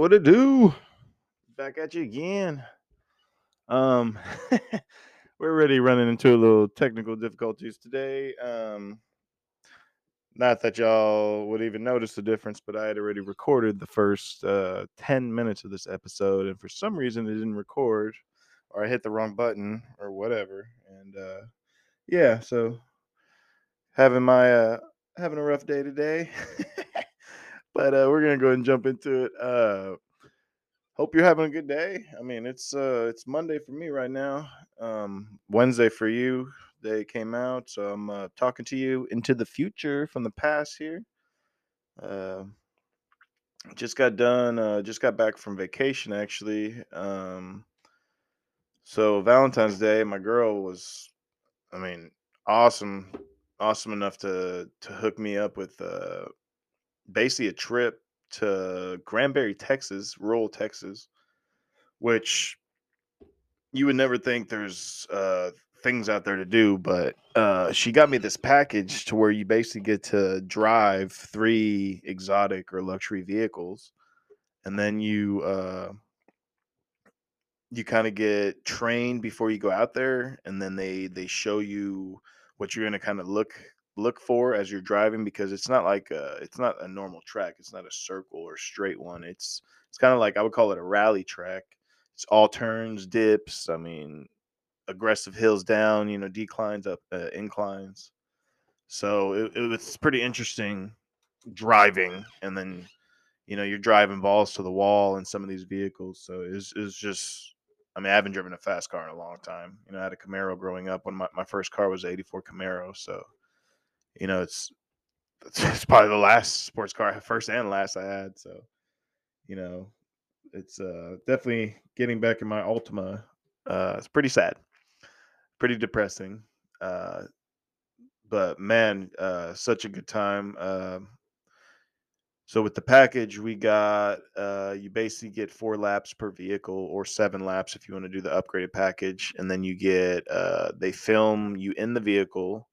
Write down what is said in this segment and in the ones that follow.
What it do? Back at you again. Um, we're already running into a little technical difficulties today. Um, not that y'all would even notice the difference, but I had already recorded the first uh, 10 minutes of this episode, and for some reason it didn't record, or I hit the wrong button, or whatever. And uh, yeah, so having my uh, having a rough day today. but uh, we're gonna go ahead and jump into it. Uh, hope you're having a good day. I mean, it's uh, it's Monday for me right now. Um, Wednesday for you. They came out, so I'm uh, talking to you into the future from the past here. Uh, just got done. Uh, just got back from vacation actually. Um, so Valentine's Day, my girl was, I mean, awesome, awesome enough to to hook me up with uh basically a trip to Granbury, Texas, rural Texas, which you would never think there's uh, things out there to do, but uh, she got me this package to where you basically get to drive three exotic or luxury vehicles, and then you uh, you kind of get trained before you go out there, and then they they show you what you're going to kind of look look for as you're driving because it's not like a, it's not a normal track. It's not a circle or straight one. It's it's kind of like I would call it a rally track. It's all turns, dips. I mean, aggressive hills down. You know, declines up, uh, inclines. So it, it was pretty interesting driving, and then you know you're driving balls to the wall in some of these vehicles. So it's it's just. I mean, I haven't driven a fast car in a long time. You know, I had a Camaro growing up. When my, my first car was 84 Camaro. So you know, it's it's probably the last sports car, first and last I had. So, you know, it's uh, definitely getting back in my Altima. Uh, it's pretty sad, pretty depressing. Uh, but man, uh, such a good time. Uh, so with the package, we got uh, you basically get four laps per vehicle or seven laps if you want to do the upgraded package, and then you get uh, they film you in the vehicle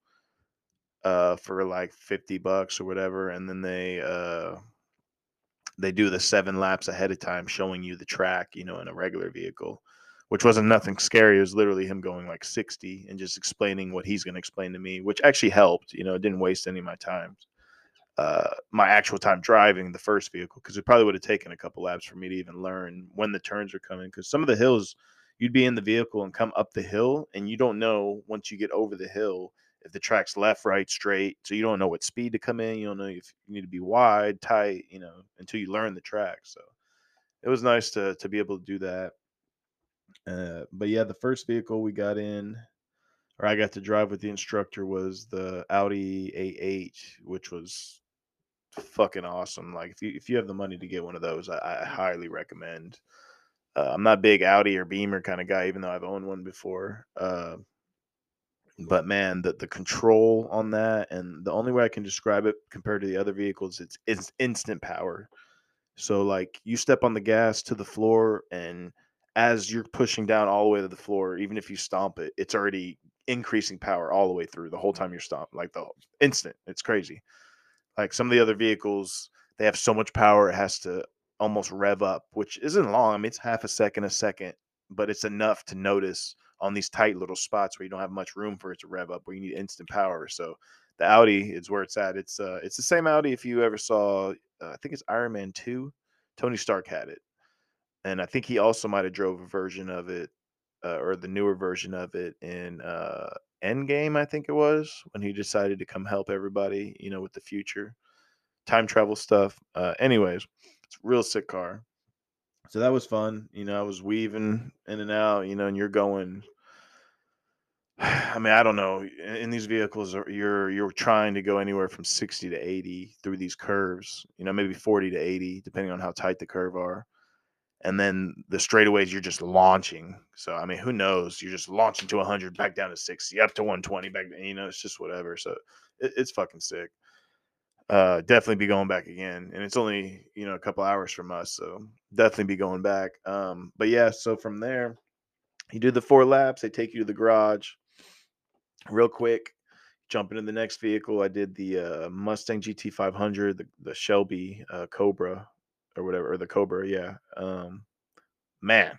uh, for like 50 bucks or whatever and then they uh, they do the seven laps ahead of time showing you the track you know in a regular vehicle which wasn't nothing scary it was literally him going like 60 and just explaining what he's going to explain to me which actually helped you know it didn't waste any of my time uh, my actual time driving the first vehicle because it probably would have taken a couple laps for me to even learn when the turns are coming because some of the hills you'd be in the vehicle and come up the hill and you don't know once you get over the hill if the track's left, right, straight. So you don't know what speed to come in. You don't know if you need to be wide, tight, you know, until you learn the track. So it was nice to to be able to do that. Uh, but yeah, the first vehicle we got in, or I got to drive with the instructor, was the Audi A8, which was fucking awesome. Like if you if you have the money to get one of those, I, I highly recommend. Uh, I'm not big Audi or Beamer kind of guy, even though I've owned one before. Uh, but man, the the control on that and the only way I can describe it compared to the other vehicles, it's it's instant power. So like you step on the gas to the floor and as you're pushing down all the way to the floor, even if you stomp it, it's already increasing power all the way through the whole time you're stomping, like the instant. It's crazy. Like some of the other vehicles, they have so much power it has to almost rev up, which isn't long. I mean, it's half a second, a second, but it's enough to notice on these tight little spots where you don't have much room for it to rev up, where you need instant power. So the Audi is where it's at. It's uh, it's the same Audi if you ever saw, uh, I think it's Iron Man Two. Tony Stark had it, and I think he also might have drove a version of it, uh, or the newer version of it in uh, Endgame. I think it was when he decided to come help everybody, you know, with the future time travel stuff. Uh, anyways, it's real sick car so that was fun. You know, I was weaving in and out, you know, and you're going. I mean, I don't know. In these vehicles, you're you're trying to go anywhere from 60 to 80 through these curves. You know, maybe 40 to 80, depending on how tight the curve are. And then the straightaways, you're just launching. So I mean, who knows? You're just launching to 100, back down to 60, up to 120, back. You know, it's just whatever. So it, it's fucking sick uh, definitely be going back again. And it's only you know a couple hours from us, so definitely be going back. Um, but yeah, so from there, you do the four laps. They take you to the garage, real quick. Jump into the next vehicle. I did the uh, Mustang GT500, the, the Shelby uh, Cobra or whatever, or the Cobra. Yeah. Um, man,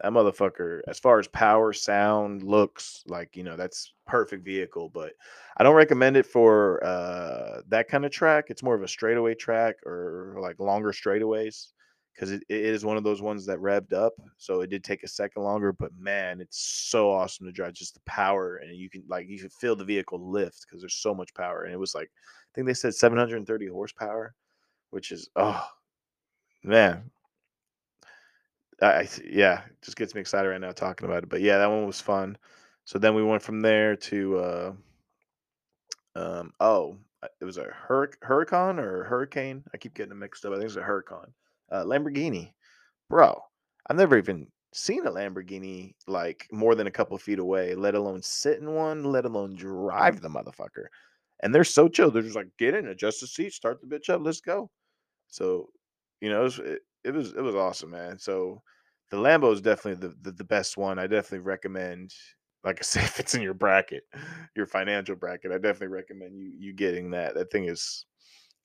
that motherfucker, as far as power, sound, looks, like you know, that's perfect vehicle. But I don't recommend it for uh, that kind of track. It's more of a straightaway track or like longer straightaways because it, it is one of those ones that revved up. So it did take a second longer, but man, it's so awesome to drive. Just the power, and you can like you can feel the vehicle lift because there's so much power. And it was like I think they said 730 horsepower, which is oh man, I yeah, just gets me excited right now talking about it. But yeah, that one was fun. So then we went from there to uh um oh it was a Hurac- hurricane or Hurricane. I keep getting them mixed up. I think it's a hurricane. Uh, Lamborghini, bro. I've never even seen a Lamborghini like more than a couple feet away, let alone sit in one, let alone drive the motherfucker. And they're so chill. They're just like, get in, adjust the seat, start the bitch up, let's go. So, you know, it was it, it was it was awesome, man. So the Lambo is definitely the, the the best one. I definitely recommend. Like I say, if it's in your bracket, your financial bracket, I definitely recommend you you getting that. That thing is,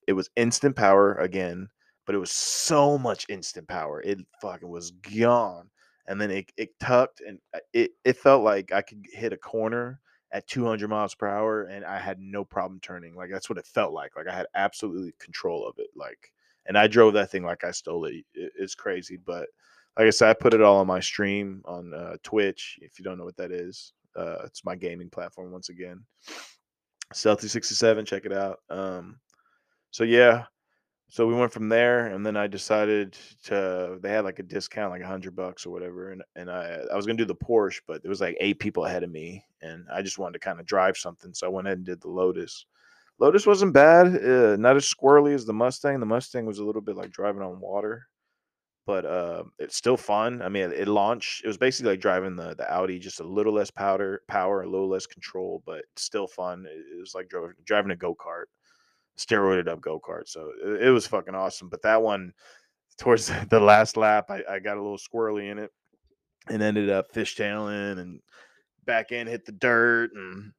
it was instant power again, but it was so much instant power. It fucking was gone, and then it it tucked, and uh, it it felt like I could hit a corner at 200 miles per hour, and I had no problem turning. Like that's what it felt like. Like I had absolutely control of it. Like, and I drove that thing like I stole it. it it's crazy, but like I said, I put it all on my stream on uh, Twitch. If you don't know what that is, uh, it's my gaming platform once again. Stealthy sixty seven, check it out. Um, so yeah, so we went from there, and then I decided to. They had like a discount, like a hundred bucks or whatever, and and I I was gonna do the Porsche, but there was like eight people ahead of me, and I just wanted to kind of drive something, so I went ahead and did the Lotus. Lotus wasn't bad, uh, not as squirrely as the Mustang. The Mustang was a little bit like driving on water but uh, it's still fun. I mean, it launched. It was basically like driving the the Audi, just a little less powder power, a little less control, but still fun. It, it was like driving, a go kart, steroided up go kart. So it, it, was fucking awesome. But that one, towards the last lap, I, I got a little squirrely in it, and ended up fishtailing and back end hit the dirt and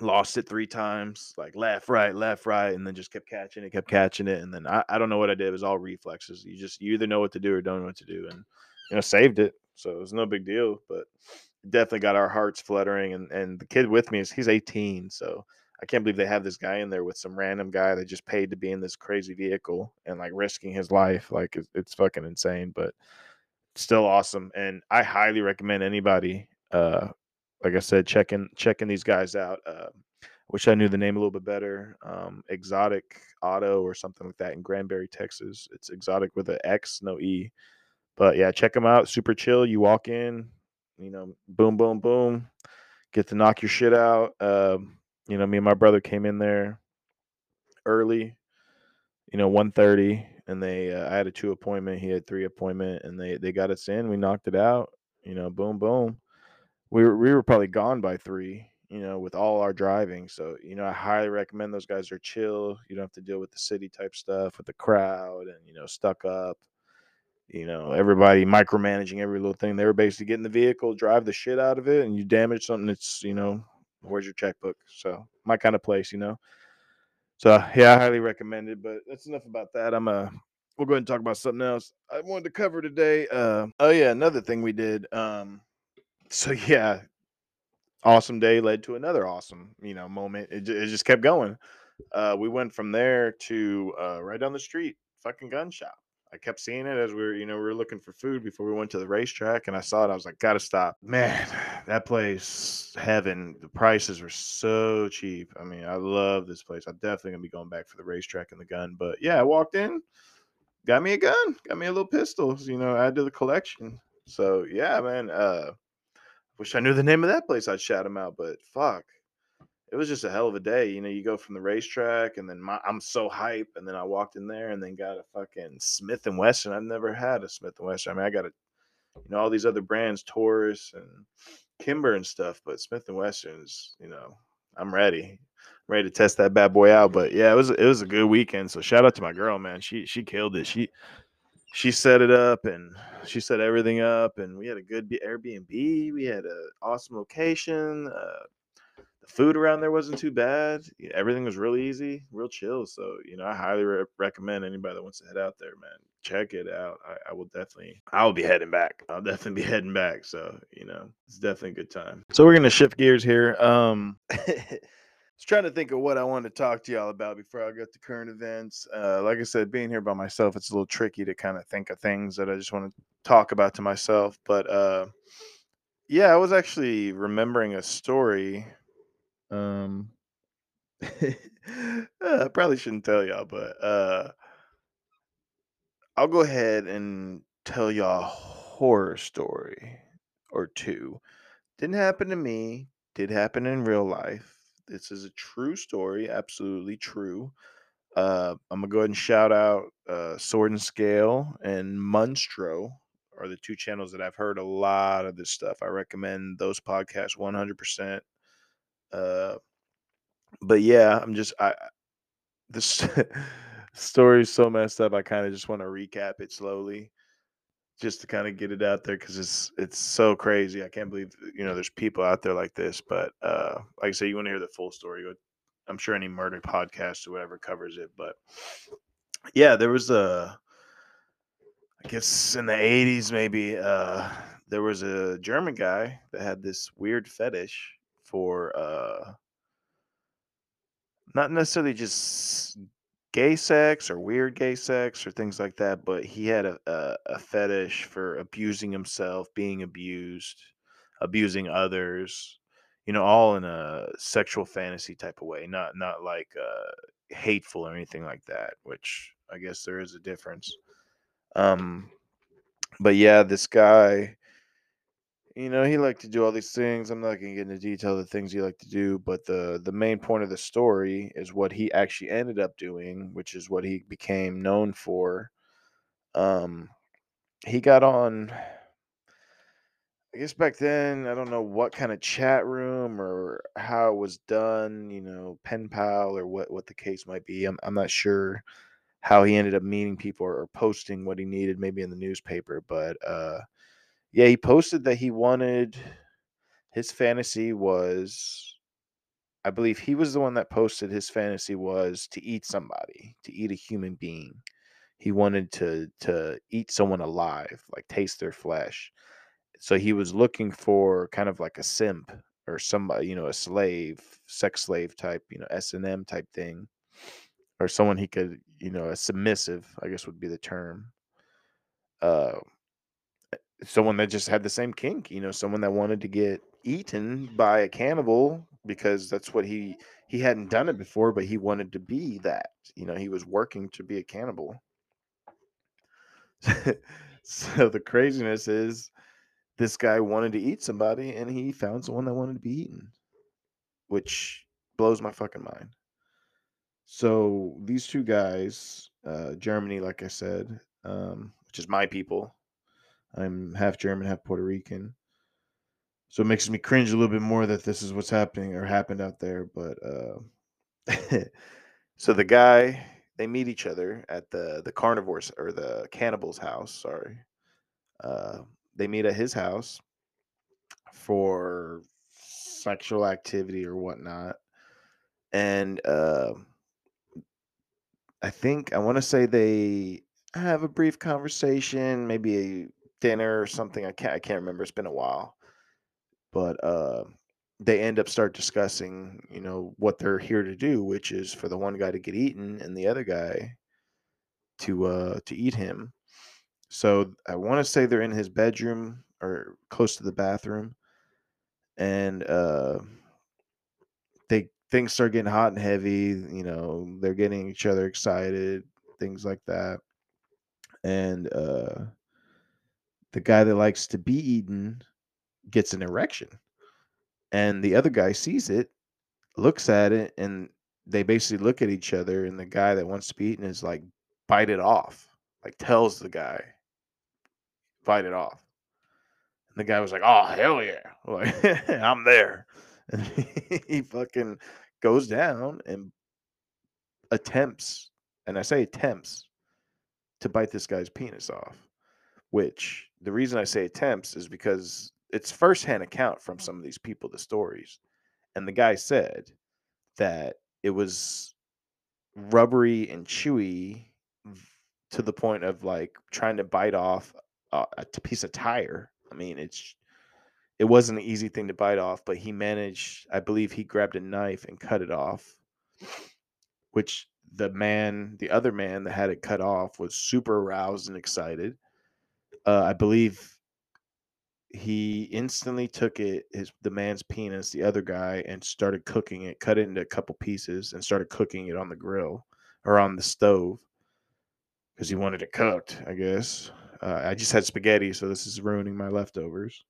lost it three times, like left, right, left, right, and then just kept catching it, kept catching it, and then I, I don't know what I did. It was all reflexes. You just you either know what to do or don't know what to do, and you know saved it, so it was no big deal. But definitely got our hearts fluttering, and and the kid with me is he's 18, so I can't believe they have this guy in there with some random guy that just paid to be in this crazy vehicle and like risking his life. Like it's, it's fucking insane, but still awesome. And I highly recommend anybody uh like I said, checking checking these guys out. Uh, wish I knew the name a little bit better. Um, Exotic Auto or something like that in Granbury, Texas. It's exotic with an X, no E. But yeah, check them out. Super chill. You walk in, you know, boom, boom, boom. Get to knock your shit out. Um, you know, me and my brother came in there early. You know, 1.30 and they uh, I had a two appointment. He had three appointment, and they they got us in. We knocked it out. You know, boom, boom we were we were probably gone by three, you know, with all our driving. So, you know, I highly recommend those guys are chill. You don't have to deal with the city type stuff with the crowd and, you know, stuck up. You know, everybody micromanaging every little thing. They were basically getting the vehicle, drive the shit out of it, and you damage something it's, you know, where's your checkbook? So my kind of place, you know. So yeah, I highly recommend it. But that's enough about that. I'm a we'll go ahead and talk about something else I wanted to cover today. Uh, oh yeah, another thing we did. Um, so yeah, awesome day led to another awesome, you know, moment. It, it just kept going. Uh, we went from there to uh, right down the street, fucking gun shop. I kept seeing it as we were, you know, we were looking for food before we went to the racetrack, and I saw it. I was like, gotta stop, man. That place, heaven. The prices were so cheap. I mean, I love this place. I'm definitely gonna be going back for the racetrack and the gun. But yeah, I walked in, got me a gun, got me a little pistol. You know, add to the collection. So yeah, man. Uh, Wish I knew the name of that place. I'd shout him out, but fuck, it was just a hell of a day. You know, you go from the racetrack, and then my, I'm so hype, and then I walked in there, and then got a fucking Smith and Wesson. I've never had a Smith and Wesson. I mean, I got a, you know, all these other brands, Taurus and Kimber and stuff, but Smith and Wesson's, you know, I'm ready. I'm ready to test that bad boy out. But yeah, it was it was a good weekend. So shout out to my girl, man. She she killed it. She she set it up and she set everything up and we had a good airbnb we had an awesome location uh, the food around there wasn't too bad everything was really easy real chill so you know i highly re- recommend anybody that wants to head out there man check it out. I, I will definitely, I will be heading back. I'll definitely be heading back. So you know, it's definitely a good time. So we're gonna shift gears here. Um, trying to think of what I wanted to talk to y'all about before I get to current events. Uh, like I said, being here by myself, it's a little tricky to kind of think of things that I just want to talk about to myself. But uh, yeah, I was actually remembering a story. Um, I probably shouldn't tell y'all, but uh, I'll go ahead and tell y'all a horror story or two. Didn't happen to me. Did happen in real life. This is a true story, absolutely true. Uh, I'm gonna go ahead and shout out uh, Sword and Scale and Munstro are the two channels that I've heard a lot of this stuff. I recommend those podcasts 100%. Uh, but yeah, I'm just I this story is so messed up. I kind of just want to recap it slowly just to kind of get it out there because it's it's so crazy. I can't believe you know there's people out there like this. But uh, like I say, you want to hear the full story. I'm sure any murder podcast or whatever covers it. But yeah, there was a, I guess in the 80s maybe uh, there was a German guy that had this weird fetish for uh, not necessarily just gay sex or weird gay sex or things like that, but he had a, a, a fetish for abusing himself, being abused, abusing others, you know, all in a sexual fantasy type of way, not not like uh, hateful or anything like that. Which I guess there is a difference. Um, but yeah, this guy you know, he liked to do all these things. I'm not going to get into detail of the things he liked to do, but the the main point of the story is what he actually ended up doing, which is what he became known for. Um, he got on. I guess back then, I don't know what kind of chat room or how it was done. You know, pen pal or what what the case might be. I'm I'm not sure how he ended up meeting people or, or posting what he needed, maybe in the newspaper, but uh yeah, he posted that he wanted his fantasy was I believe he was the one that posted his fantasy was to eat somebody, to eat a human being. He wanted to to eat someone alive, like taste their flesh. So he was looking for kind of like a simp or somebody, you know, a slave, sex slave type, you know, S and M type thing, or someone he could, you know, a submissive, I guess would be the term. Uh, someone that just had the same kink, you know, someone that wanted to get eaten by a cannibal because that's what he he hadn't done it before, but he wanted to be that. You know, he was working to be a cannibal. so the craziness is this guy wanted to eat somebody and he found someone that wanted to be eaten, which blows my fucking mind. So these two guys, uh, Germany, like I said, um, which is my people, I'm half German, half Puerto Rican. So it makes me cringe a little bit more that this is what's happening or happened out there. But uh, so the guy, they meet each other at the the carnivores or the cannibal's house. Sorry, uh, they meet at his house for sexual activity or whatnot, and uh, I think I want to say they have a brief conversation, maybe a dinner or something. I can't I can't remember. It's been a while, but uh, they end up start discussing, you know, what they're here to do, which is for the one guy to get eaten and the other guy to uh to eat him. So I want to say they're in his bedroom or close to the bathroom, and uh, they things start getting hot and heavy. You know, they're getting each other excited, things like that, and uh, the guy that likes to be eaten gets an erection. And the other guy sees it, looks at it, and they basically look at each other. And the guy that wants to be eaten is like, bite it off, like tells the guy, bite it off. And the guy was like, oh, hell yeah. Like, I'm there. And he fucking goes down and attempts, and I say attempts, to bite this guy's penis off which the reason I say attempts is because it's firsthand account from mm. some of these people, the stories. And the guy said that it was rubbery and chewy to the point of like trying to bite off a piece of tire. I mean, it's it wasn't an easy thing to bite off, but he managed. I believe he grabbed a knife and cut it off, which the man, the other man that had it cut off, was super aroused and excited. Uh, I believe he instantly took it, his the man's penis, the other guy, and started cooking it, cut it into a couple pieces, and started cooking it on the grill or on the stove because he wanted it cooked. I guess uh, I just had spaghetti, so this is ruining my leftovers.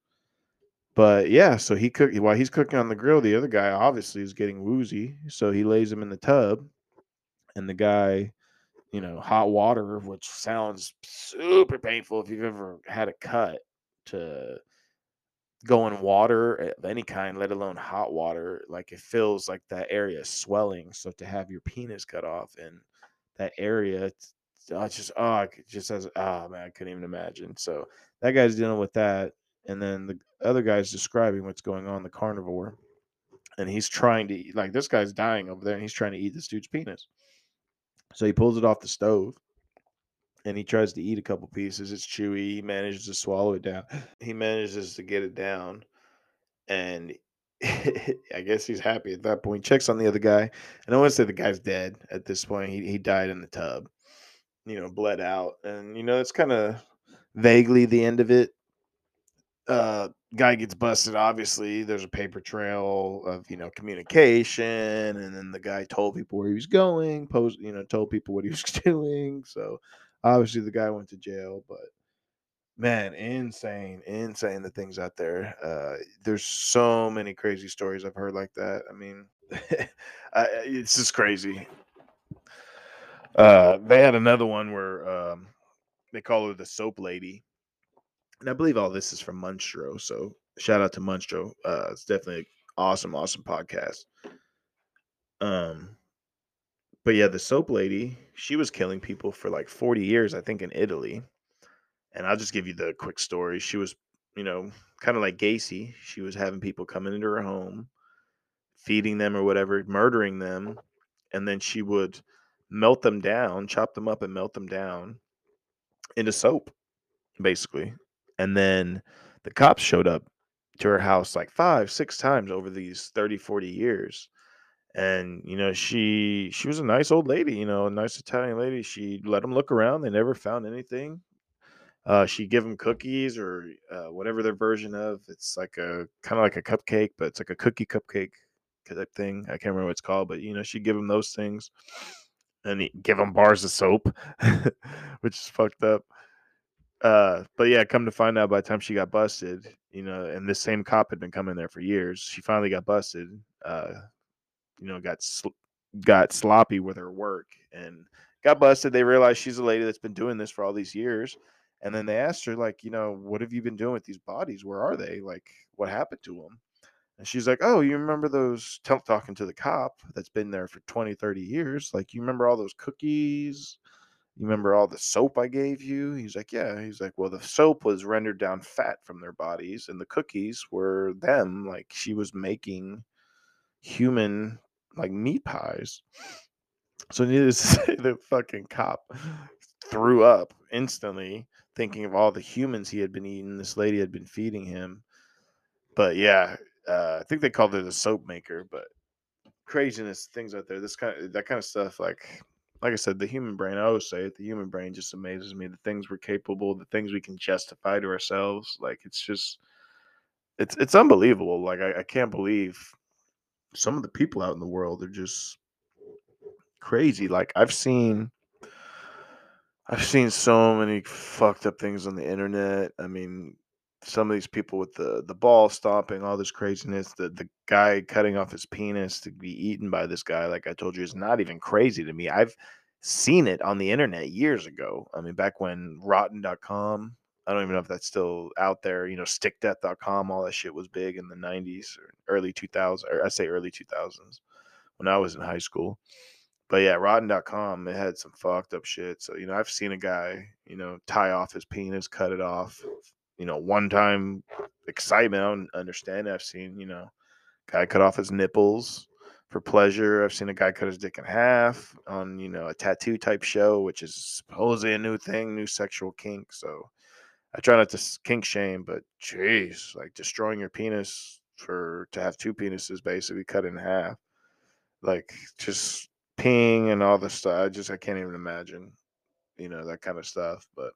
But yeah, so he cooked while he's cooking on the grill. The other guy obviously is getting woozy, so he lays him in the tub, and the guy, you know, hot water, which sounds super painful if you've ever had a cut to go in water eh, of any kind, let alone hot water. Like it feels like that area is swelling. So to have your penis cut off in that area, it's, it's just oh, it just as oh man, I couldn't even imagine. So that guy's dealing with that and then the other guy's describing what's going on the carnivore and he's trying to eat like this guy's dying over there and he's trying to eat this dude's penis so he pulls it off the stove and he tries to eat a couple pieces it's chewy he manages to swallow it down he manages to get it down and I guess he's happy at that point. He checks on the other guy. And I want to say the guy's dead at this point. He he died in the tub, you know, bled out. And you know, it's kind of vaguely the end of it uh guy gets busted obviously there's a paper trail of you know communication and then the guy told people where he was going post you know told people what he was doing so obviously the guy went to jail but man insane insane the things out there uh there's so many crazy stories i've heard like that i mean it's just crazy. Uh they had another one where um they call her the soap lady and I believe all this is from Munstro. So shout out to Munstro. Uh, it's definitely an awesome, awesome podcast. Um, but yeah, the soap lady, she was killing people for like 40 years, I think, in Italy. And I'll just give you the quick story. She was, you know, kind of like Gacy. She was having people coming into her home, feeding them or whatever, murdering them, and then she would melt them down, chop them up and melt them down into soap, basically. And then the cops showed up to her house like five, six times over these 30, 40 years. And, you know, she she was a nice old lady, you know, a nice Italian lady. She let them look around. They never found anything. Uh, she give them cookies or uh, whatever their version of. It's like a kind of like a cupcake, but it's like a cookie cupcake thing. I can't remember what it's called, but you know, she give them those things, and give them bars of soap, which is fucked up. Uh, but yeah, come to find out by the time she got busted, you know, and this same cop had been coming there for years. She finally got busted. Uh, you know, got sl- got sloppy with her work and got busted. They realized she's a lady that's been doing this for all these years. And then they asked her, like, you know, what have you been doing with these bodies? Where are they? Like, what happened to them? And she's like, oh, you remember those, t- talking to the cop that's been there for 20, 30 years? Like, you remember all those cookies you remember all the soap I gave you? He's like, yeah. He's like, well, the soap was rendered down fat from their bodies, and the cookies were them. Like she was making human like meat pies. So needless to say, the fucking cop threw up instantly, thinking of all the humans he had been eating. This lady had been feeding him. But yeah, uh, I think they called her the soap maker. But craziness, things out there. This kind of that kind of stuff, like like I said, the human brain, I always say it, the human brain just amazes me. The things we're capable, the things we can justify to ourselves. Like it's just it's it's unbelievable. Like I, I can't believe some of the people out in the world are just crazy. Like I've seen I've seen so many fucked up things on the internet. I mean, some of these people with the the ball stomping, all this craziness, the the guy cutting off his penis to be eaten by this guy, like I told you, is not even crazy to me. I've seen it on the internet years ago. I mean, back when rotten.com, I don't even know if that's still out there, you know, stickdeath.com, all that shit was big in the 90s or early 2000s, or I say early 2000s when I was in high school. But yeah, rotten.com, it had some fucked up shit. So, you know, I've seen a guy, you know, tie off his penis, cut it off, you know, one time excitement. I don't understand. I've seen, you know, guy cut off his nipples for pleasure. I've seen a guy cut his dick in half on, you know, a tattoo type show, which is supposedly a new thing, new sexual kink. So I try not to kink shame, but jeez, like destroying your penis for to have two penises basically cut in half, like just peeing and all this stuff. I just I can't even imagine, you know, that kind of stuff. But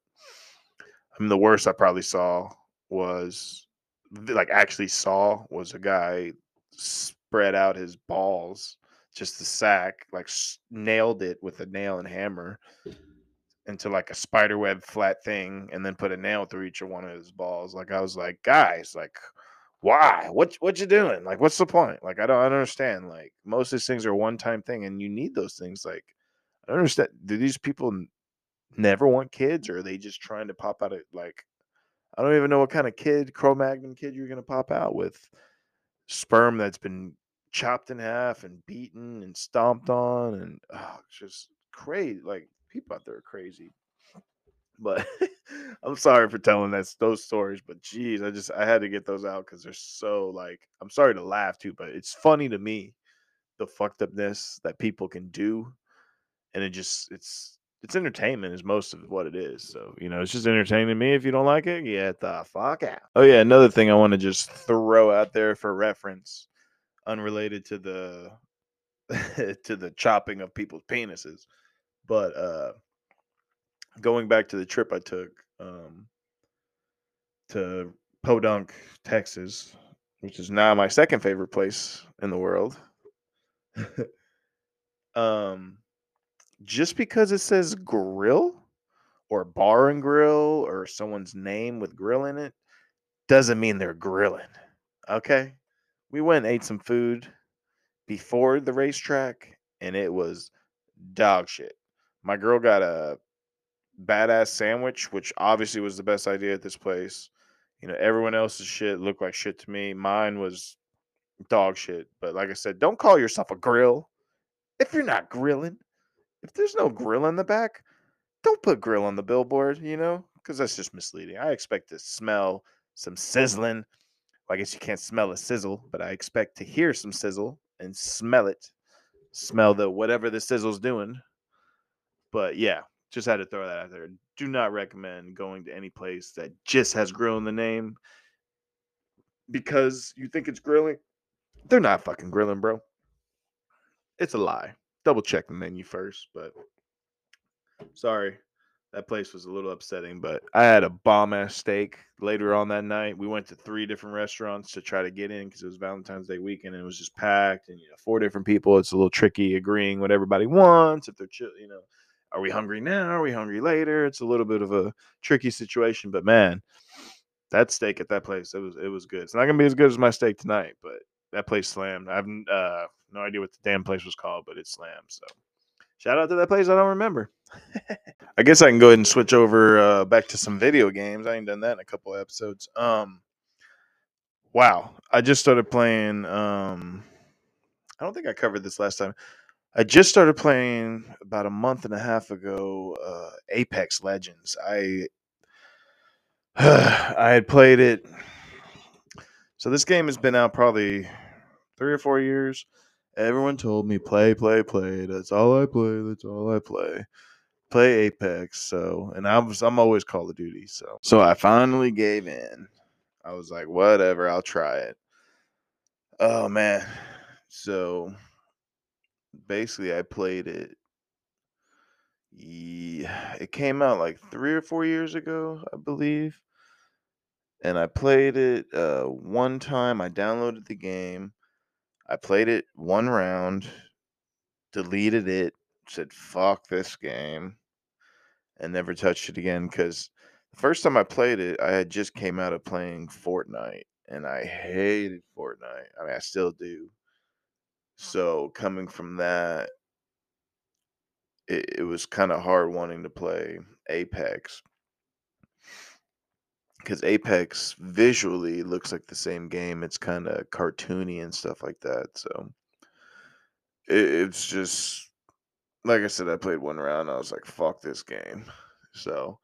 I mean, the worst I probably saw was like actually saw was a guy spread out his balls, just the sack, like nailed it with a nail and hammer into like a spider web flat thing, and then put a nail through each of one of his balls. Like I was like, guys, like why? What what you doing? Like, what's the point? Like, I don't, I don't understand. Like, most of these things are one time thing, and you need those things. Like, I don't understand. Do these people never want kids, or are they just trying to pop out of like? I don't even know what kind of kid, Cro-Magnon kid, you're gonna pop out with sperm that's been chopped in half and beaten and stomped on, and oh, just crazy. Like, people out there are crazy. But I'm sorry for telling that those stories, but geez, I just I had to get those out because they're so like I'm sorry to laugh too, but it's funny to me the fucked upness that people can do, and it just it's it's entertainment is most of what it is. So you know, it's just entertaining me. If you don't like it, get the fuck out. Oh yeah, another thing I want to just throw out there for reference, unrelated to the to the chopping of people's penises, but uh going back to the trip I took um, to Podunk, Texas, which is now my second favorite place in the world. um, just because it says grill or bar and grill or someone's name with grill in it doesn't mean they're grilling. Okay. We went and ate some food before the racetrack and it was dog shit. My girl got a badass sandwich, which obviously was the best idea at this place. You know, everyone else's shit looked like shit to me. Mine was dog shit. But like I said, don't call yourself a grill if you're not grilling. If there's no grill in the back, don't put grill on the billboard, you know, because that's just misleading. I expect to smell some sizzling. Well, I guess you can't smell a sizzle, but I expect to hear some sizzle and smell it. Smell the whatever the sizzle's doing. But yeah, just had to throw that out there. Do not recommend going to any place that just has grill in the name because you think it's grilling. They're not fucking grilling, bro. It's a lie. Double check the menu first, but sorry. That place was a little upsetting, but I had a bomb ass steak later on that night. We went to three different restaurants to try to get in because it was Valentine's Day weekend and it was just packed. And you know, four different people. It's a little tricky agreeing what everybody wants if they're chill, you know are we hungry now? Are we hungry later? It's a little bit of a tricky situation, but man, that steak at that place, it was it was good. It's not gonna be as good as my steak tonight, but that place slammed. I have uh, no idea what the damn place was called, but it slammed. So shout out to that place I don't remember. I guess I can go ahead and switch over uh, back to some video games. I ain't done that in a couple episodes. Um, wow, I just started playing. Um, I don't think I covered this last time. I just started playing about a month and a half ago. Uh, Apex Legends. I I had played it. So this game has been out probably three or four years. Everyone told me play, play, play. That's all I play. That's all I play. Play Apex. So, and I was I'm always Call of Duty. So, so I finally gave in. I was like, whatever, I'll try it. Oh man. So basically I played it. Yeah, it came out like three or four years ago, I believe. And I played it uh, one time. I downloaded the game. I played it one round, deleted it, said "fuck this game," and never touched it again. Because the first time I played it, I had just came out of playing Fortnite, and I hated Fortnite. I mean, I still do. So coming from that, it, it was kind of hard wanting to play Apex because Apex visually looks like the same game. It's kind of cartoony and stuff like that. So it, it's just like I said, I played one round. I was like, "Fuck this game," so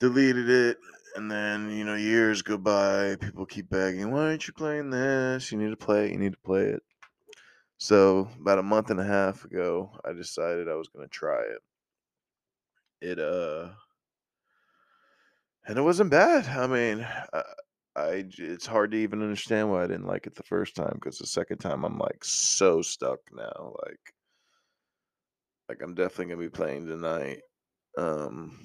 deleted it. And then you know, years go by. People keep begging, "Why aren't you playing this? You need to play it. You need to play it." So about a month and a half ago, I decided I was gonna try it. It uh, and it wasn't bad. I mean, I, I j- it's hard to even understand why I didn't like it the first time because the second time I'm like so stuck now. Like, like I'm definitely gonna be playing tonight. Um,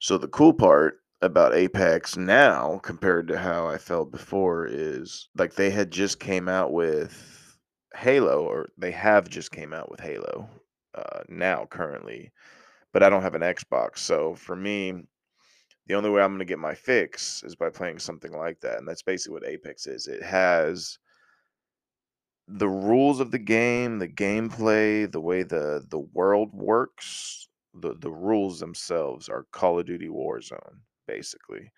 so the cool part about Apex now compared to how I felt before is like they had just came out with Halo, or they have just came out with Halo uh, now currently, but I don't have an Xbox. So for me, the only way I'm going to get my fix is by playing something like that, and that's basically what Apex is. It has the rules of the game, the gameplay, the way the the world works, the the rules themselves are Call of Duty Warzone basically.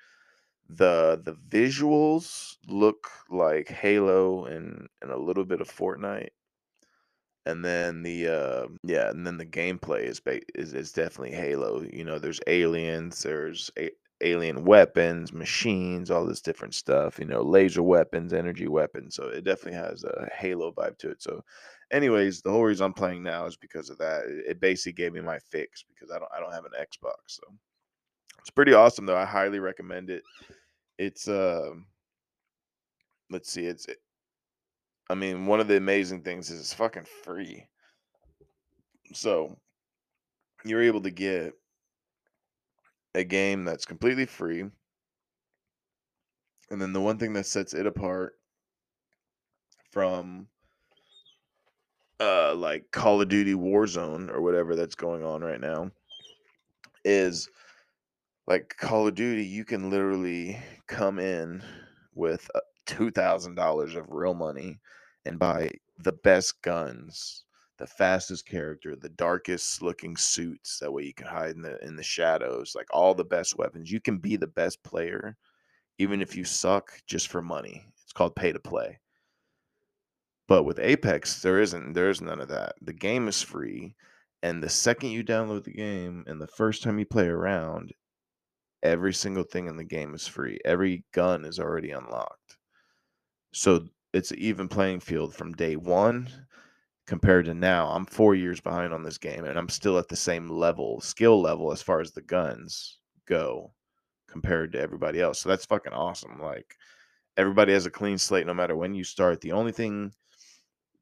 The the visuals look like Halo and and a little bit of Fortnite. And then the uh yeah, and then the gameplay is ba- is is definitely Halo. You know, there's aliens, there's a- alien weapons, machines, all this different stuff, you know, laser weapons, energy weapons. So it definitely has a Halo vibe to it. So anyways, the whole reason I'm playing now is because of that. It, basically gave me my fix because I don't I don't have an Xbox. So it's pretty awesome though. I highly recommend it. It's um let's see, it's I mean, one of the amazing things is it's fucking free. So you're able to get a game that's completely free. And then the one thing that sets it apart from uh like Call of Duty Warzone or whatever that's going on right now is like Call of Duty, you can literally come in with $2,000 of real money and buy the best guns, the fastest character, the darkest looking suits. That way you can hide in the in the shadows, like all the best weapons. You can be the best player even if you suck just for money. It's called pay to play. But with Apex, there isn't there's none of that. The game is free, and the second you download the game and the first time you play around, every single thing in the game is free. Every gun is already unlocked. So it's an even playing field from day 1 compared to now. I'm 4 years behind on this game and I'm still at the same level, skill level as far as the guns go compared to everybody else. So that's fucking awesome. Like everybody has a clean slate no matter when you start. The only thing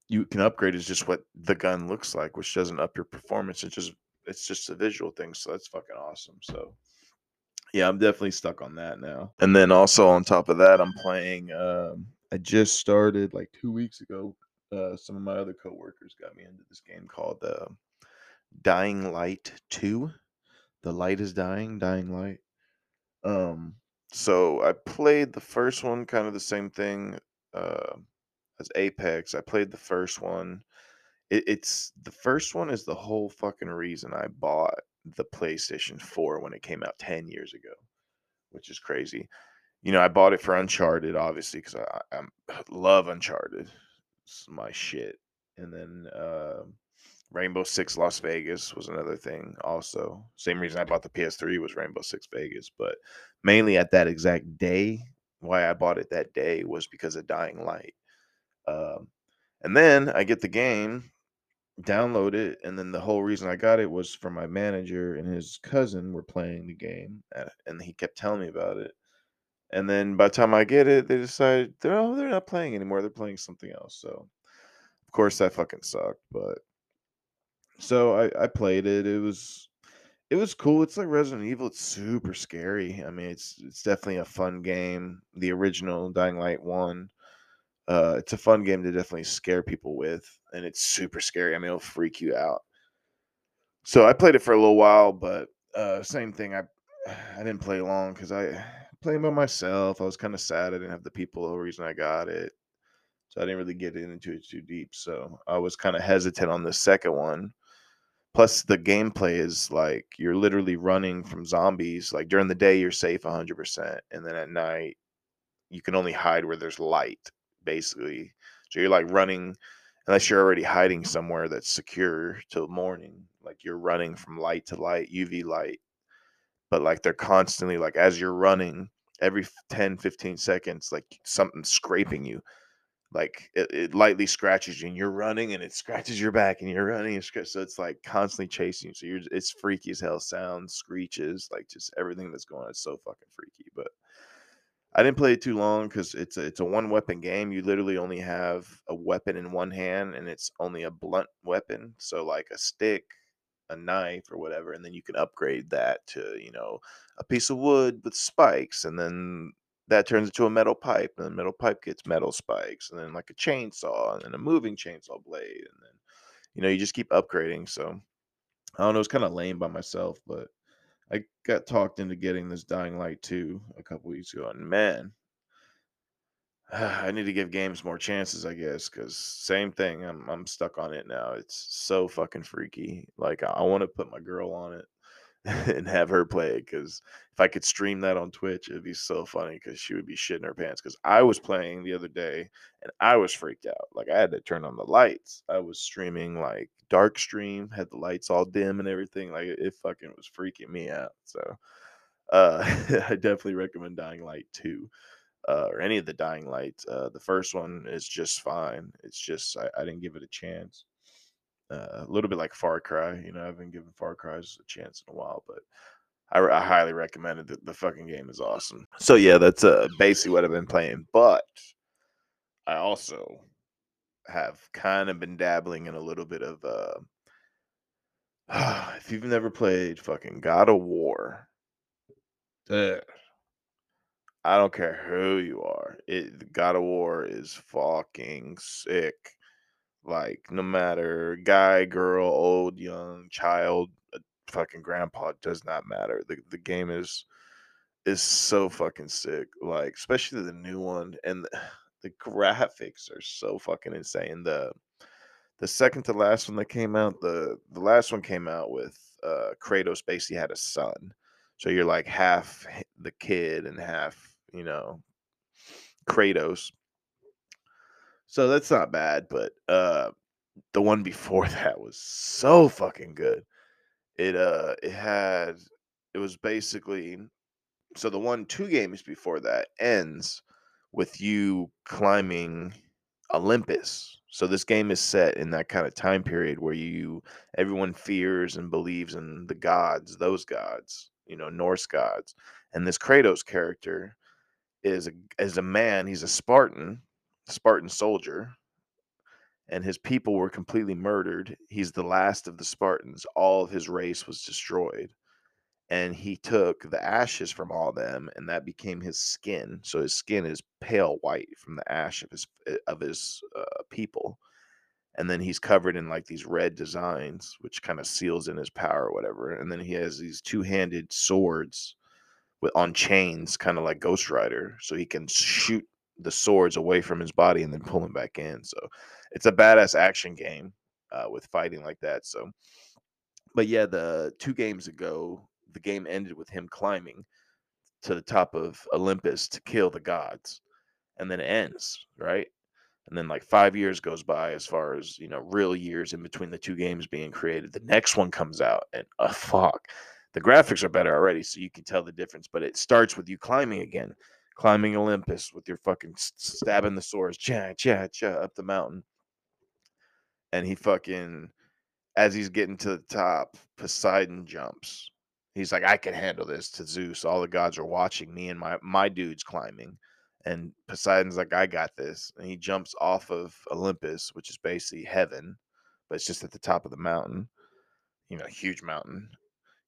you can upgrade is just what the gun looks like, which doesn't up your performance. It's just it's just a visual thing. So that's fucking awesome. So yeah, I'm definitely stuck on that now. And then also on top of that, I'm playing. Um, I just started like two weeks ago. Uh, some of my other coworkers got me into this game called uh, Dying Light Two. The light is dying. Dying Light. Um, so I played the first one, kind of the same thing uh, as Apex. I played the first one. It, it's the first one is the whole fucking reason I bought the PlayStation 4 when it came out 10 years ago, which is crazy. You know, I bought it for Uncharted, obviously, because I, I love Uncharted. It's my shit. And then uh, Rainbow Six Las Vegas was another thing. Also, same reason I bought the PS3 was Rainbow Six Vegas, but mainly at that exact day, why I bought it that day was because of Dying Light. Um, and then I get the game, download it, and then the whole reason I got it was for my manager and his cousin were playing the game, and he kept telling me about it. And then by the time I get it, they decide they're oh, they're not playing anymore. They're playing something else. So of course that fucking sucked. But so I, I played it. It was it was cool. It's like Resident Evil. It's super scary. I mean, it's it's definitely a fun game. The original Dying Light one. Uh, it's a fun game to definitely scare people with, and it's super scary. I mean, it'll freak you out. So I played it for a little while, but uh, same thing. I I didn't play long because I playing by myself. I was kind of sad I didn't have the people. The reason I got it, so I didn't really get into it too deep. So I was kind of hesitant on the second one. Plus, the gameplay is like you're literally running from zombies. Like during the day, you're safe 100%, and then at night, you can only hide where there's light, basically. So you're like running, unless you're already hiding somewhere that's secure till morning. Like you're running from light to light, UV light. But like they're constantly, like as you're running, every 10, 15 seconds, like something's scraping you. like it, it lightly scratches you and you're running and it scratches your back and you're running and scratch, so it's like constantly chasing you so you're it's freaky as hell sounds screeches like just everything that's going on is so fucking freaky but I didn't play it too long because it's a, it's a one weapon game. You literally only have a weapon in one hand, and it's only a blunt weapon. So like a stick, a knife, or whatever, and then you can upgrade that to you know a piece of wood with spikes, and then that turns into a metal pipe, and the metal pipe gets metal spikes, and then like a chainsaw, and then a moving chainsaw blade, and then you know you just keep upgrading. So I don't know, it's kind of lame by myself, but I got talked into getting this Dying Light 2 a couple weeks ago, and man, I need to give games more chances, I guess, because same thing. I'm I'm stuck on it now. It's so fucking freaky. Like I, I want to put my girl on it and have her play it because if I could stream that on Twitch, it'd be so funny because she would be shitting her pants. Because I was playing the other day and I was freaked out. Like I had to turn on the lights. I was streaming like dark stream, had the lights all dim and everything. Like it fucking was freaking me out. So uh I definitely recommend Dying Light 2. Uh, or any of the Dying Lights. Uh, the first one is just fine. It's just I, I didn't give it a chance uh, a little bit like Far Cry. You know, I've been giving Far Cry's a chance in a while, but I, I highly recommend it. The, the fucking game is awesome. So yeah, that's uh, basically what I've been playing. But I also have kind of been dabbling in a little bit of uh, if you've never played fucking God of War, I don't care who you are. It God of War is fucking sick. Like no matter guy, girl, old, young, child, uh, fucking grandpa, does not matter. The the game is is so fucking sick. Like especially the new one and the, the graphics are so fucking insane. The the second to last one that came out, the the last one came out with uh Kratos basically had a son. So you're like half the kid and half, you know, Kratos. So that's not bad, but uh the one before that was so fucking good. It uh it had it was basically so the one two games before that ends with you climbing Olympus. So this game is set in that kind of time period where you everyone fears and believes in the gods, those gods, you know, Norse gods. And this Kratos character is a is a man, he's a Spartan Spartan soldier, and his people were completely murdered. He's the last of the Spartans. All of his race was destroyed. And he took the ashes from all them, and that became his skin. So his skin is pale white from the ash of his eh, of his uh, people. And then he's covered in like these red designs, which kind of seals in his power or whatever. And then he has these two handed swords with on chains, kind of like Ghost Rider, so he can shoot the swords away from his body and then pull him back in. So it's a badass action game uh, with fighting like that. So, but yeah, the two games ago, the game ended with him climbing to the top of Olympus to kill the gods, and then it ends right. And then like five years goes by as far as you know, real years in between the two games being created. The next one comes out, and uh, fuck, the graphics are better already, so you can tell the difference. But it starts with you climbing again climbing Olympus with your fucking stabbing the swords, cha cha cha up the mountain. And he fucking, as he's getting to the top, Poseidon jumps. He's like, I can handle this to Zeus. All the gods are watching me and my my dude's climbing. And Poseidon's like, I got this. And he jumps off of Olympus, which is basically heaven, but it's just at the top of the mountain, you know, huge mountain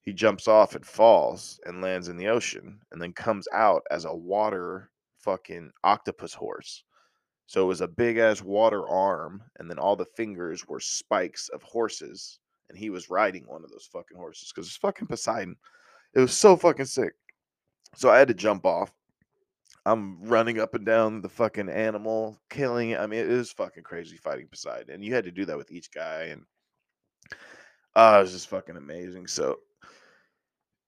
he jumps off and falls and lands in the ocean and then comes out as a water fucking octopus horse. So it was a big ass water arm, and then all the fingers were spikes of horses, and he was riding one of those fucking horses because it's fucking Poseidon. It was so fucking sick. So I had to jump off. I'm running up and down the fucking animal, killing it. I mean, it was fucking crazy fighting Poseidon, and you had to do that with each guy, and uh, it was just fucking amazing. So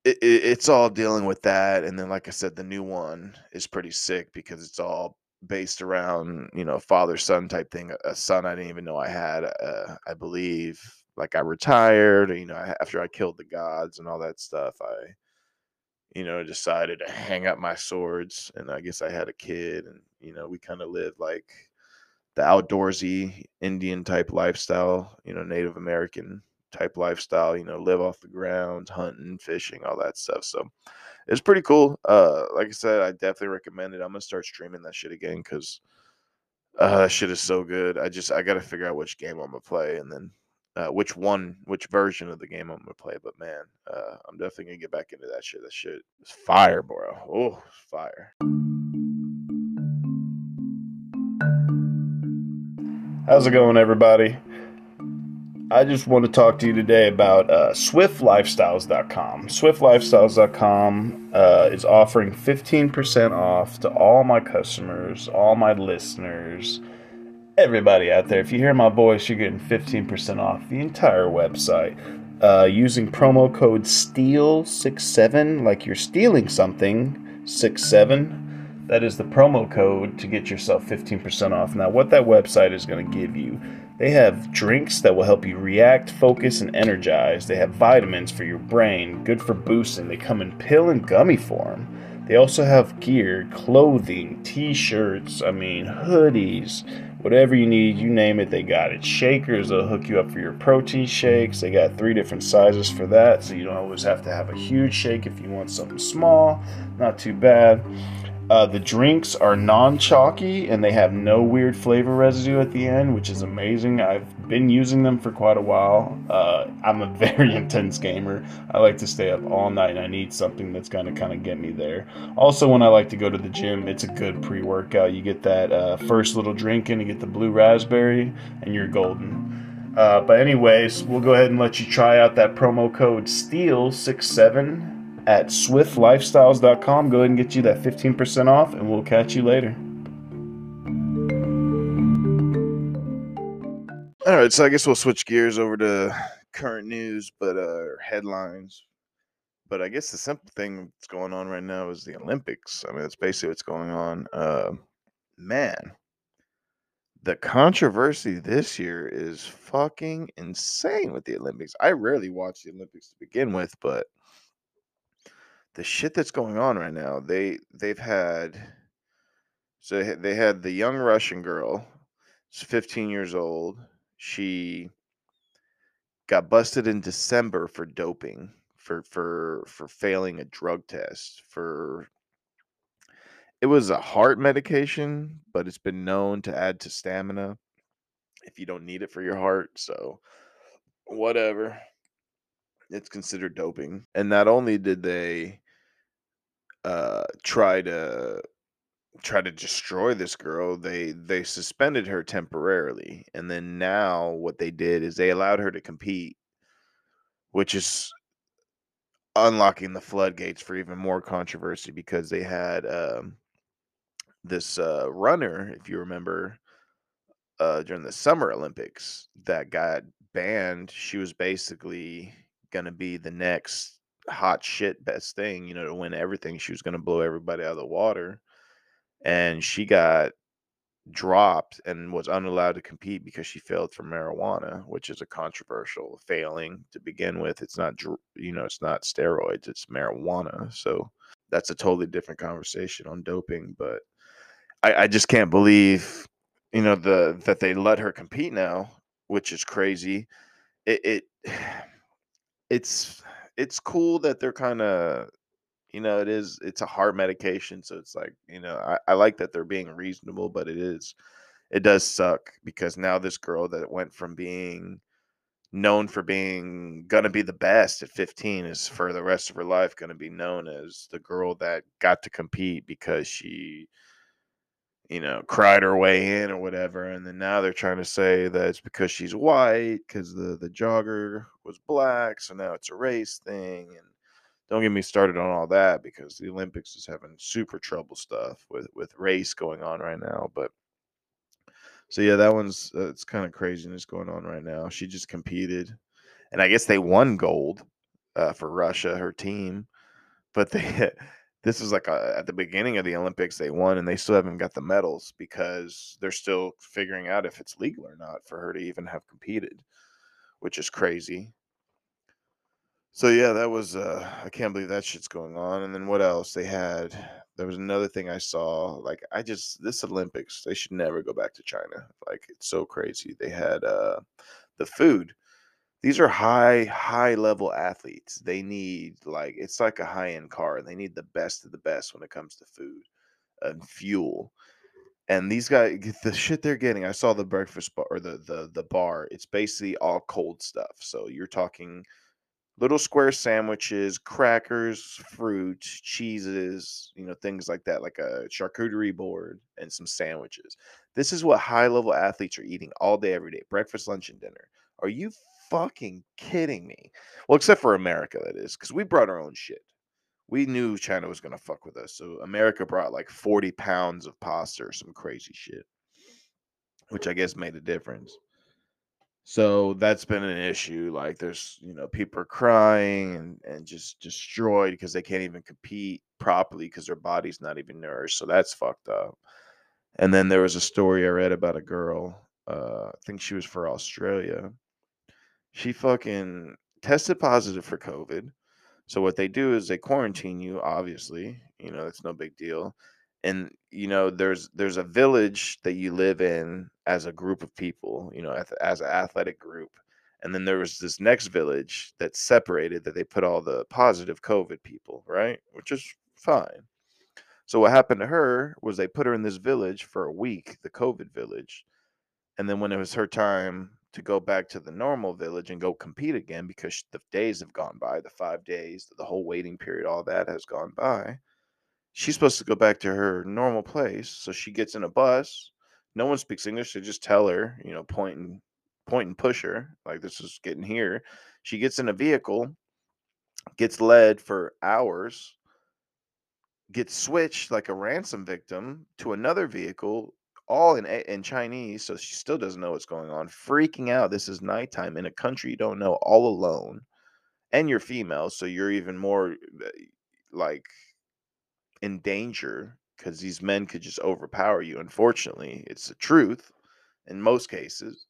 it, it, it's all dealing with that and then like i said the new one is pretty sick because it's all based around you know father son type thing a son i didn't even know i had uh, i believe like i retired you know after i killed the gods and all that stuff i you know decided to hang up my swords and i guess i had a kid and you know we kind of lived like the outdoorsy Indian type lifestyle, you know, Native American type lifestyle, you know, live off the ground, hunting, fishing, all that stuff. So it's pretty cool. Uh, like I said, I definitely recommend it. I'm gonna start streaming that shit again because uh, that shit is so good. I just I gotta figure out which game I'm gonna play and then uh, which one, which version of the game I'm gonna play. But man, uh, I'm definitely gonna get back into that shit. That shit is fire, bro. Oh, fire. How's it going, everybody? I just want to talk to you today about uh, SwiftLifestyles.com. SwiftLifestyles.com uh, is offering 15% off to all my customers, all my listeners, everybody out there. If you hear my voice, you're getting 15% off the entire website uh, using promo code STEAL67, like you're stealing something, 67. That is the promo code to get yourself 15% off. Now, what that website is going to give you they have drinks that will help you react, focus, and energize. They have vitamins for your brain, good for boosting. They come in pill and gummy form. They also have gear, clothing, t shirts, I mean, hoodies, whatever you need, you name it, they got it. Shakers, they'll hook you up for your protein shakes. They got three different sizes for that, so you don't always have to have a huge shake if you want something small. Not too bad. Uh, the drinks are non chalky and they have no weird flavor residue at the end, which is amazing. I've been using them for quite a while. Uh, I'm a very intense gamer. I like to stay up all night and I need something that's going to kind of get me there. Also, when I like to go to the gym, it's a good pre workout. You get that uh, first little drink and you get the blue raspberry, and you're golden. Uh, but, anyways, we'll go ahead and let you try out that promo code STEAL67 at swiftlifestyles.com. Go ahead and get you that 15% off, and we'll catch you later. All right, so I guess we'll switch gears over to current news, but uh, headlines. But I guess the simple thing that's going on right now is the Olympics. I mean, that's basically what's going on. Uh, man, the controversy this year is fucking insane with the Olympics. I rarely watch the Olympics to begin with, but the shit that's going on right now. They they've had so they had the young Russian girl, she's 15 years old. She got busted in December for doping, for for for failing a drug test, for it was a heart medication, but it's been known to add to stamina if you don't need it for your heart. So whatever. It's considered doping. And not only did they uh, try to try to destroy this girl they they suspended her temporarily and then now what they did is they allowed her to compete which is unlocking the floodgates for even more controversy because they had um, this uh, runner if you remember uh, during the summer olympics that got banned. She was basically going to be the next hot shit best thing, you know, to win everything. She was going to blow everybody out of the water. And she got dropped and was unallowed to compete because she failed for marijuana, which is a controversial failing to begin with. It's not, you know, it's not steroids, it's marijuana. So that's a totally different conversation on doping. But I, I just can't believe, you know, the that they let her compete now, which is crazy. It, it it's it's cool that they're kind of you know it is it's a hard medication so it's like you know I, I like that they're being reasonable but it is it does suck because now this girl that went from being known for being gonna be the best at 15 is for the rest of her life gonna be known as the girl that got to compete because she you know, cried her way in or whatever. And then now they're trying to say that it's because she's white, because the, the jogger was black. So now it's a race thing. And don't get me started on all that because the Olympics is having super trouble stuff with, with race going on right now. But so yeah, that one's uh, it's kind of craziness going on right now. She just competed, and I guess they won gold uh, for Russia, her team, but they this is like a, at the beginning of the Olympics they won and they still haven't got the medals because they're still figuring out if it's legal or not for her to even have competed, which is crazy. So yeah, that was uh I can't believe that shit's going on. And then what else? They had There was another thing I saw. Like I just this Olympics, they should never go back to China. Like it's so crazy. They had uh the food. These are high high level athletes. They need like it's like a high end car. They need the best of the best when it comes to food and fuel. And these guys, the shit they're getting, I saw the breakfast bar or the the the bar. It's basically all cold stuff. So you're talking little square sandwiches, crackers, fruit, cheeses, you know, things like that, like a charcuterie board and some sandwiches. This is what high level athletes are eating all day, every day breakfast, lunch, and dinner. Are you fucking kidding me? Well, except for America, that is, because we brought our own shit. We knew China was to fuck with us. So America brought like 40 pounds of pasta or some crazy shit, which I guess made a difference. So that's been an issue. Like there's, you know, people are crying and, and just destroyed because they can't even compete properly because their body's not even nourished. So that's fucked up. And then there was a story I read about a girl. Uh, I think she was for Australia. She fucking tested positive for COVID. So what they do is they quarantine you, obviously. You know, it's no big deal and you know there's there's a village that you live in as a group of people you know as, an athletic group and then there was this next village that's separated that they put all the positive covid people right which is fine so what happened to her was they put her in this village for a week the covid village and then when it was her time to go back to the normal village and go compete again because the days have gone by the five days the whole waiting period all that has gone by she's supposed to go back to her normal place. So she gets in a bus. No one speaks English. They just tell her, you know, point and point and push her, like this is getting here. She gets in a vehicle, gets led for hours, gets switched like a ransom victim to another vehicle, all in in Chinese. So she still doesn't know what's going on. Freaking out. This is nighttime in a country you don't know, all alone, and you're female, so you're even more eh, like in danger because these men could just overpower you. Unfortunately, it's the truth in most cases,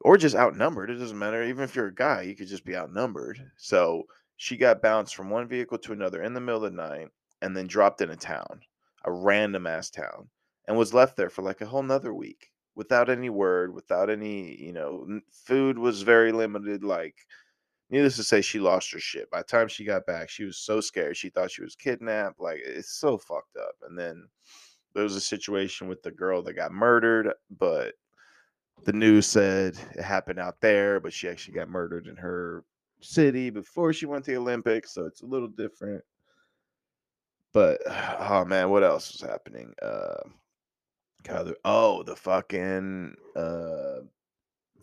or just outnumbered. It doesn't matter. Even if you're a guy, you could just be outnumbered. So she got bounced from one vehicle to another in the middle of the night and then dropped in a town, a random ass town, and was left there for like a whole nother week without any word, without any, you know, food was very limited. Like, needless to say, she lost her shit. By the time she got back, she was so scared. She thought she was kidnapped. Like it's so fucked up. And then there was a situation with the girl that got murdered, but the news said it happened out there, but she actually got murdered in her city before she went to the Olympics, so it's a little different. But oh man, what else was happening? Uh God, oh, the fucking uh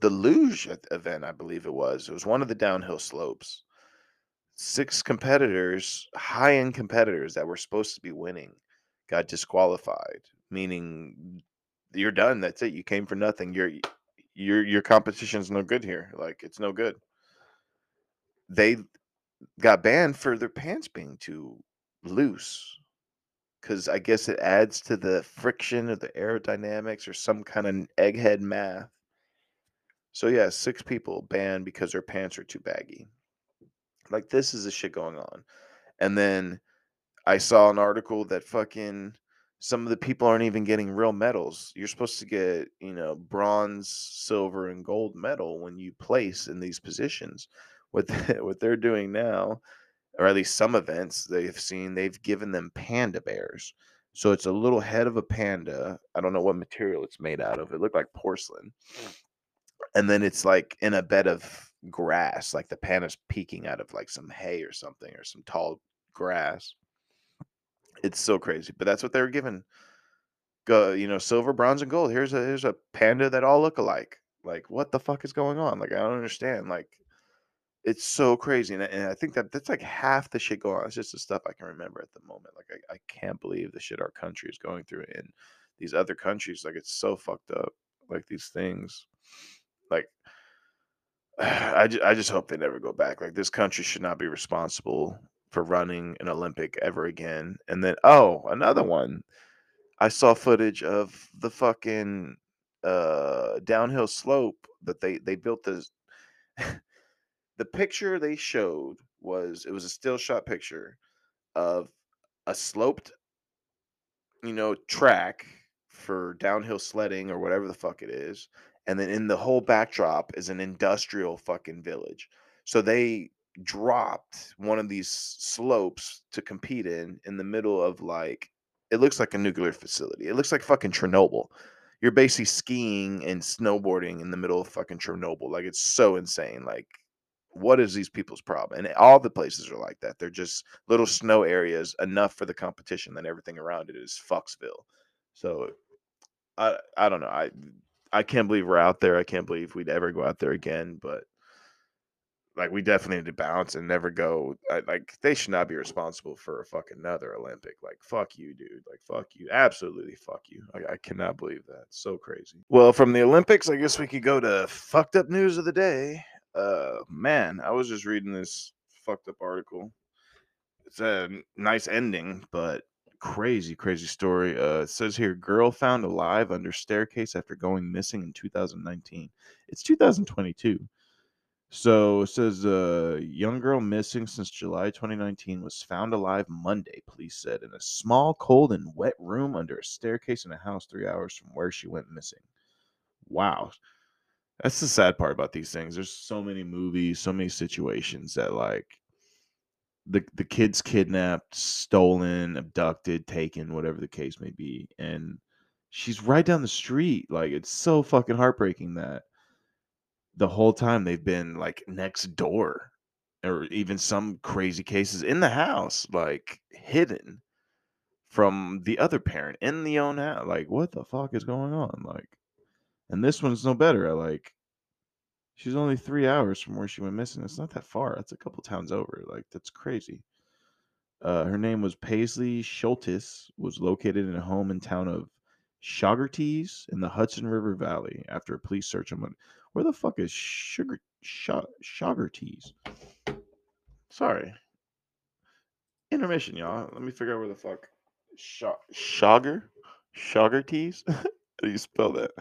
the luge event, I believe it was. It was one of the downhill slopes. Six competitors, high end competitors that were supposed to be winning, got disqualified, meaning you're done. That's it. You came for nothing. Your your your competition's no good here. Like it's no good. They got banned for their pants being too loose because I guess it adds to the friction of the aerodynamics or some kind of egghead math so yeah, six people banned because their pants are too baggy. Like this is the shit going on. And then I saw an article that fucking some of the people aren't even getting real medals. You're supposed to get, you know, bronze, silver, and gold medal when you place in these positions. What they, what they're doing now, or at least some events they've seen, they've given them panda bears. So it's a little head of a panda. I don't know what material it's made out of. It looked like porcelain mm. and then it's like in a bed of grass, like the pan is peeking out of like some hay or something or some tall grass. It's so crazy, but that's what they were given. Go, you know, silver, bronze, and gold. Here's a here's a panda that all look alike. Like, what the fuck is going on? Like, I don't understand. Like, it's so crazy, and I, and I think that that's like half the shit going on. It's just the stuff I can remember at the moment. Like, I, I can't believe the shit our country is going through in these other countries. Like, it's so fucked up. Like these things. Like, I, I just hope they never go back. Like, this country should not be responsible for running an Olympic ever again. And then, oh, another one. I saw footage of the fucking uh, downhill slope that they they built this. the picture they showed was it was a still shot picture of a sloped you know, track for downhill sledding or whatever the fuck it is. And then in the whole backdrop is an industrial fucking village. So they dropped one of these slopes to compete in in the middle of like it looks like a nuclear facility. It looks like fucking Chernobyl. You're basically skiing and snowboarding in the middle of fucking Chernobyl. Like it's so insane. Like what is these people's problem? And all the places are like that. They're just little snow areas enough for the competition. Then everything around it is Foxville. So I I don't know. I I can't believe we're out there. I can't believe we'd ever go out there again. But like we definitely need to bounce and never go. I, like they should not be responsible for a fucking another Olympic. Like fuck you, dude. Like fuck you. Absolutely fuck you. Like I cannot believe that. So crazy. Well, from the Olympics, I guess we could go to fucked up news of the day uh man i was just reading this fucked up article it's a nice ending but crazy crazy story uh it says here girl found alive under staircase after going missing in 2019 it's 2022 so it says a uh, young girl missing since July 2019 was found alive Monday, police said, in a small, cold, and wet room under a staircase in a house three hours from where she went missing. Wow. That's the sad part about these things. There's so many movies, so many situations that like the the kids kidnapped, stolen, abducted, taken, whatever the case may be, and she's right down the street. Like it's so fucking heartbreaking that the whole time they've been like next door or even some crazy cases in the house like hidden from the other parent in the own house like what the fuck is going on like and this one's no better. I like, she's only three hours from where she went missing. It's not that far. That's a couple towns over. Like, that's crazy. Uh, her name was Paisley Shultis. Was located in a home in town of Saugerties in the Hudson River Valley. After a police search, I'm like, where the fuck is Sugar Saugerties? Sorry. Intermission, y'all. Let me figure out where the fuck Shogger Saugerties. How do you spell that?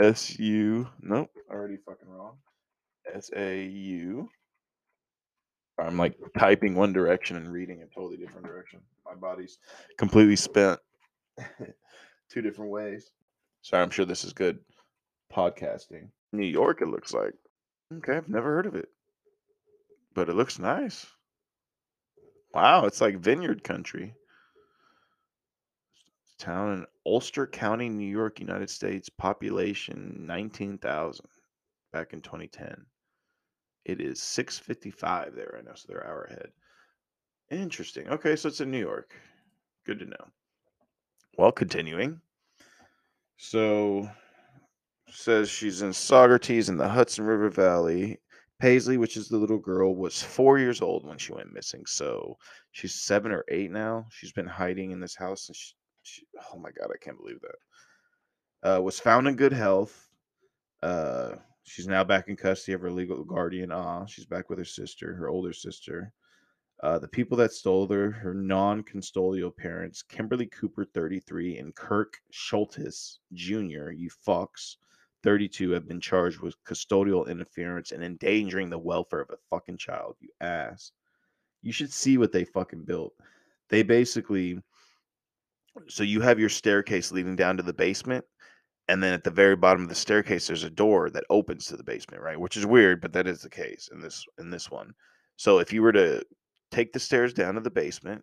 S U. Nope, already fucking wrong. S A U. I'm like typing one direction and reading a totally different direction. My body's completely spent two different ways. Sorry, I'm sure this is good podcasting. New York, it looks like. Okay, I've never heard of it, but it looks nice. Wow, it's like vineyard country town in Ulster County, New York, United States. Population 19,000 back in 2010. It is 6:55 there right now, so they're hour ahead. Interesting. Okay, so it's in New York. Good to know. Well, continuing. So says she's in Saugerties in the Hudson River Valley. Paisley, which is the little girl, was four years old when she went missing. So she's seven or eight now. She's been hiding in this house since oh my god, I can't believe that. Uh, was found in good health. Uh, she's now back in custody of her legal guardian. Ah, she's back with her sister, her older sister. Uh, the people that stole her, her non-custodial parents, Kimberly Cooper, 33, and Kirk Shultis Jr., you fucks, 32, have been charged with custodial interference and endangering the welfare of a fucking child, you ass. You should see what they fucking built. They basically so you have your staircase leading down to the basement, and then at the very bottom of the staircase, there's a door that opens to the basement, right? Which is weird, but that is the case in this in this one. So if you were to take the stairs down to the basement,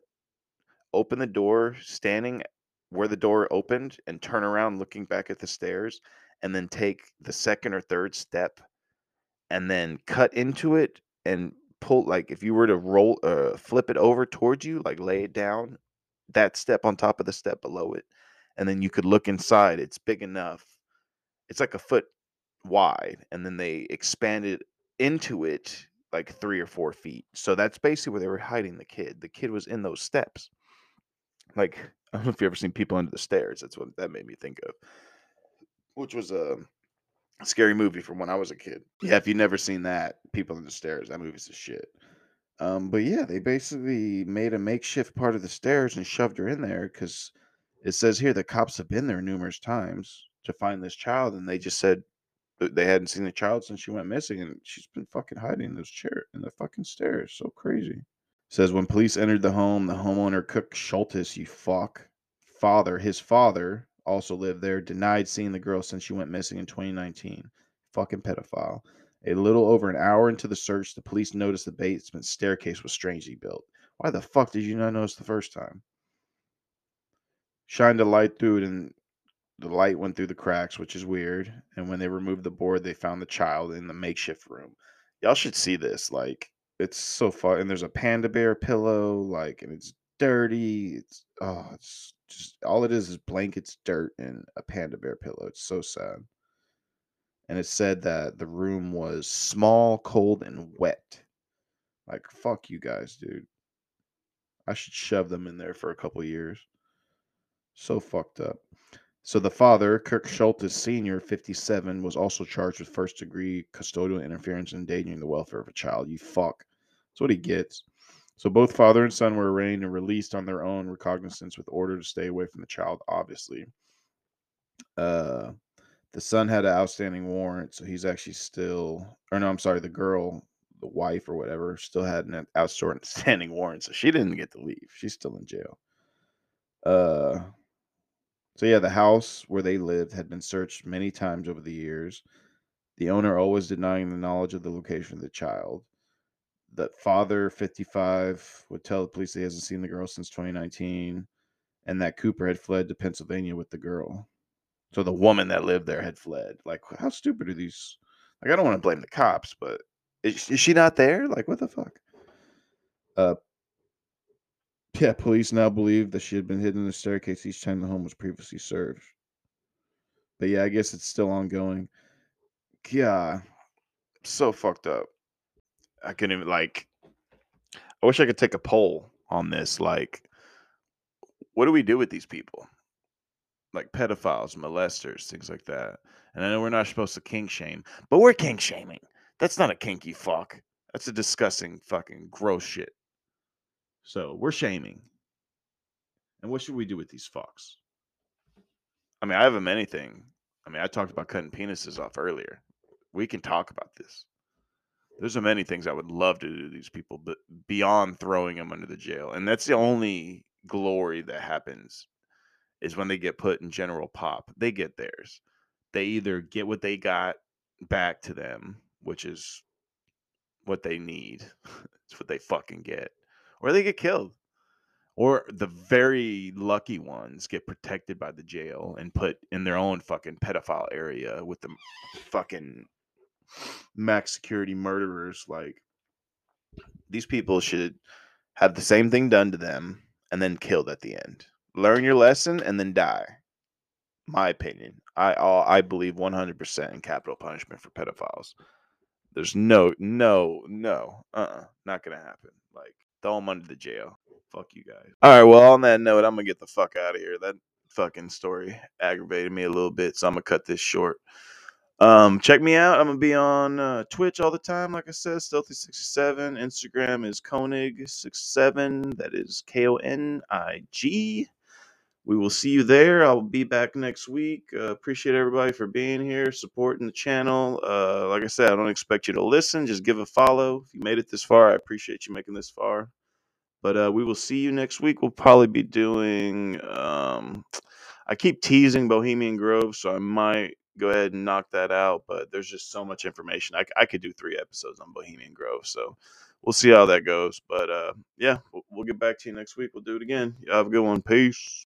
open the door, standing where the door opened, and turn around looking back at the stairs, and then take the second or third step, and then cut into it and pull like if you were to roll uh flip it over towards you like lay it down that step on top of the step below it. And then you could look inside. It's big enough. It's like a foot wide. And then they expanded into it like three or four feet. So that's basically where they were hiding the kid. The kid was in those steps. Like, I don't know if you've ever seen people under the stairs. That's what that made me think of. Which was a scary movie from when I was a kid. Yeah, if you've never seen that, People in the Stairs, that movie's a shit. Um, but yeah, they basically made a makeshift part of the stairs and shoved her in there because it says here the cops have been there numerous times to find this child, and they just said they hadn't seen the child since she went missing, and she's been fucking hiding in those chair in the fucking stairs. So crazy. says when police entered the home, the homeowner Cook Shultis, you fuck, father, his father, also lived there, denied seeing the girl since she went missing in 2019. Fucking pedophile. A little over an hour into the search, the police noticed the basement staircase was strangely built. Why the fuck did you not notice the first time? Shined a light through it, and the light went through the cracks, which is weird. And when they removed the board, they found the child in the makeshift room. Y'all should see this. Like, it's so fun. And there's a panda bear pillow, like, and it's dirty. It's oh, it's just all it is is blankets, dirt, and a panda bear pillow. It's so sad. And it said that the room was small, cold, and wet. Like, fuck you guys, dude. I should shove them in there for a couple years. So fucked up. So the father, Kirk Shultis Sr., 57, was also charged with first degree custodial interference and endangering the welfare of a child. You fuck. That's what he gets. So both father and son were arraigned and released on their own recognizance with order to stay away from the child, obviously. Uh the son had an outstanding warrant, so he's actually still or no, I'm sorry, the girl, the wife or whatever, still had an outstanding warrant, so she didn't get to leave. She's still in jail. Uh so yeah, the house where they lived had been searched many times over the years. The owner always denying the knowledge of the location of the child. That father, 55, would tell the police he hasn't seen the girl since 2019, and that Cooper had fled to Pennsylvania with the girl. So the woman that lived there had fled. Like, how stupid are these? Like, I don't want to blame the cops, but is, is she not there? Like, what the fuck? Uh, yeah, police now believe that she had been hidden in the staircase each time the home was previously served. But yeah, I guess it's still ongoing. Yeah, so fucked up. I couldn't even like. I wish I could take a poll on this. Like, what do we do with these people? Like pedophiles, molesters, things like that. And I know we're not supposed to kink shame, but we're kink shaming. That's not a kinky fuck. That's a disgusting fucking gross shit. So we're shaming. And what should we do with these fucks? I mean, I haven't anything. I mean, I talked about cutting penises off earlier. We can talk about this. There's so many things I would love to do to these people, but beyond throwing them under the jail. And that's the only glory that happens is when they get put in general pop. They get theirs. They either get what they got back to them, which is what they need. it's what they fucking get or they get killed. Or the very lucky ones get protected by the jail and put in their own fucking pedophile area with the fucking max security murderers. Like, these people should have the same thing done to them and then killed at the end. Learn your lesson and then die. My opinion. I I believe 100% in capital punishment for pedophiles. There's no, no, no, uh, uh-uh, not gonna happen. Like, Throw them under the jail. Fuck you guys. All right. Well, on that note, I'm gonna get the fuck out of here. That fucking story aggravated me a little bit, so I'm gonna cut this short. Um, check me out. I'm gonna be on uh, Twitch all the time, like I said, Stealthy67. Instagram is Konig67. That is K O N I G we will see you there. I'll be back next week. Uh, appreciate everybody for being here, supporting the channel. Uh, like I said, I don't expect you to listen. Just give a follow. If you made it this far, I appreciate you making this far. But uh, we will see you next week. We'll probably be doing. Um, I keep teasing Bohemian Grove, so I might go ahead and knock that out. But there's just so much information. I, I could do three episodes on Bohemian Grove, so we'll see how that goes. But uh, yeah, we'll, we'll, get back to you next week. We'll do it again. Y'all have a good one. Peace.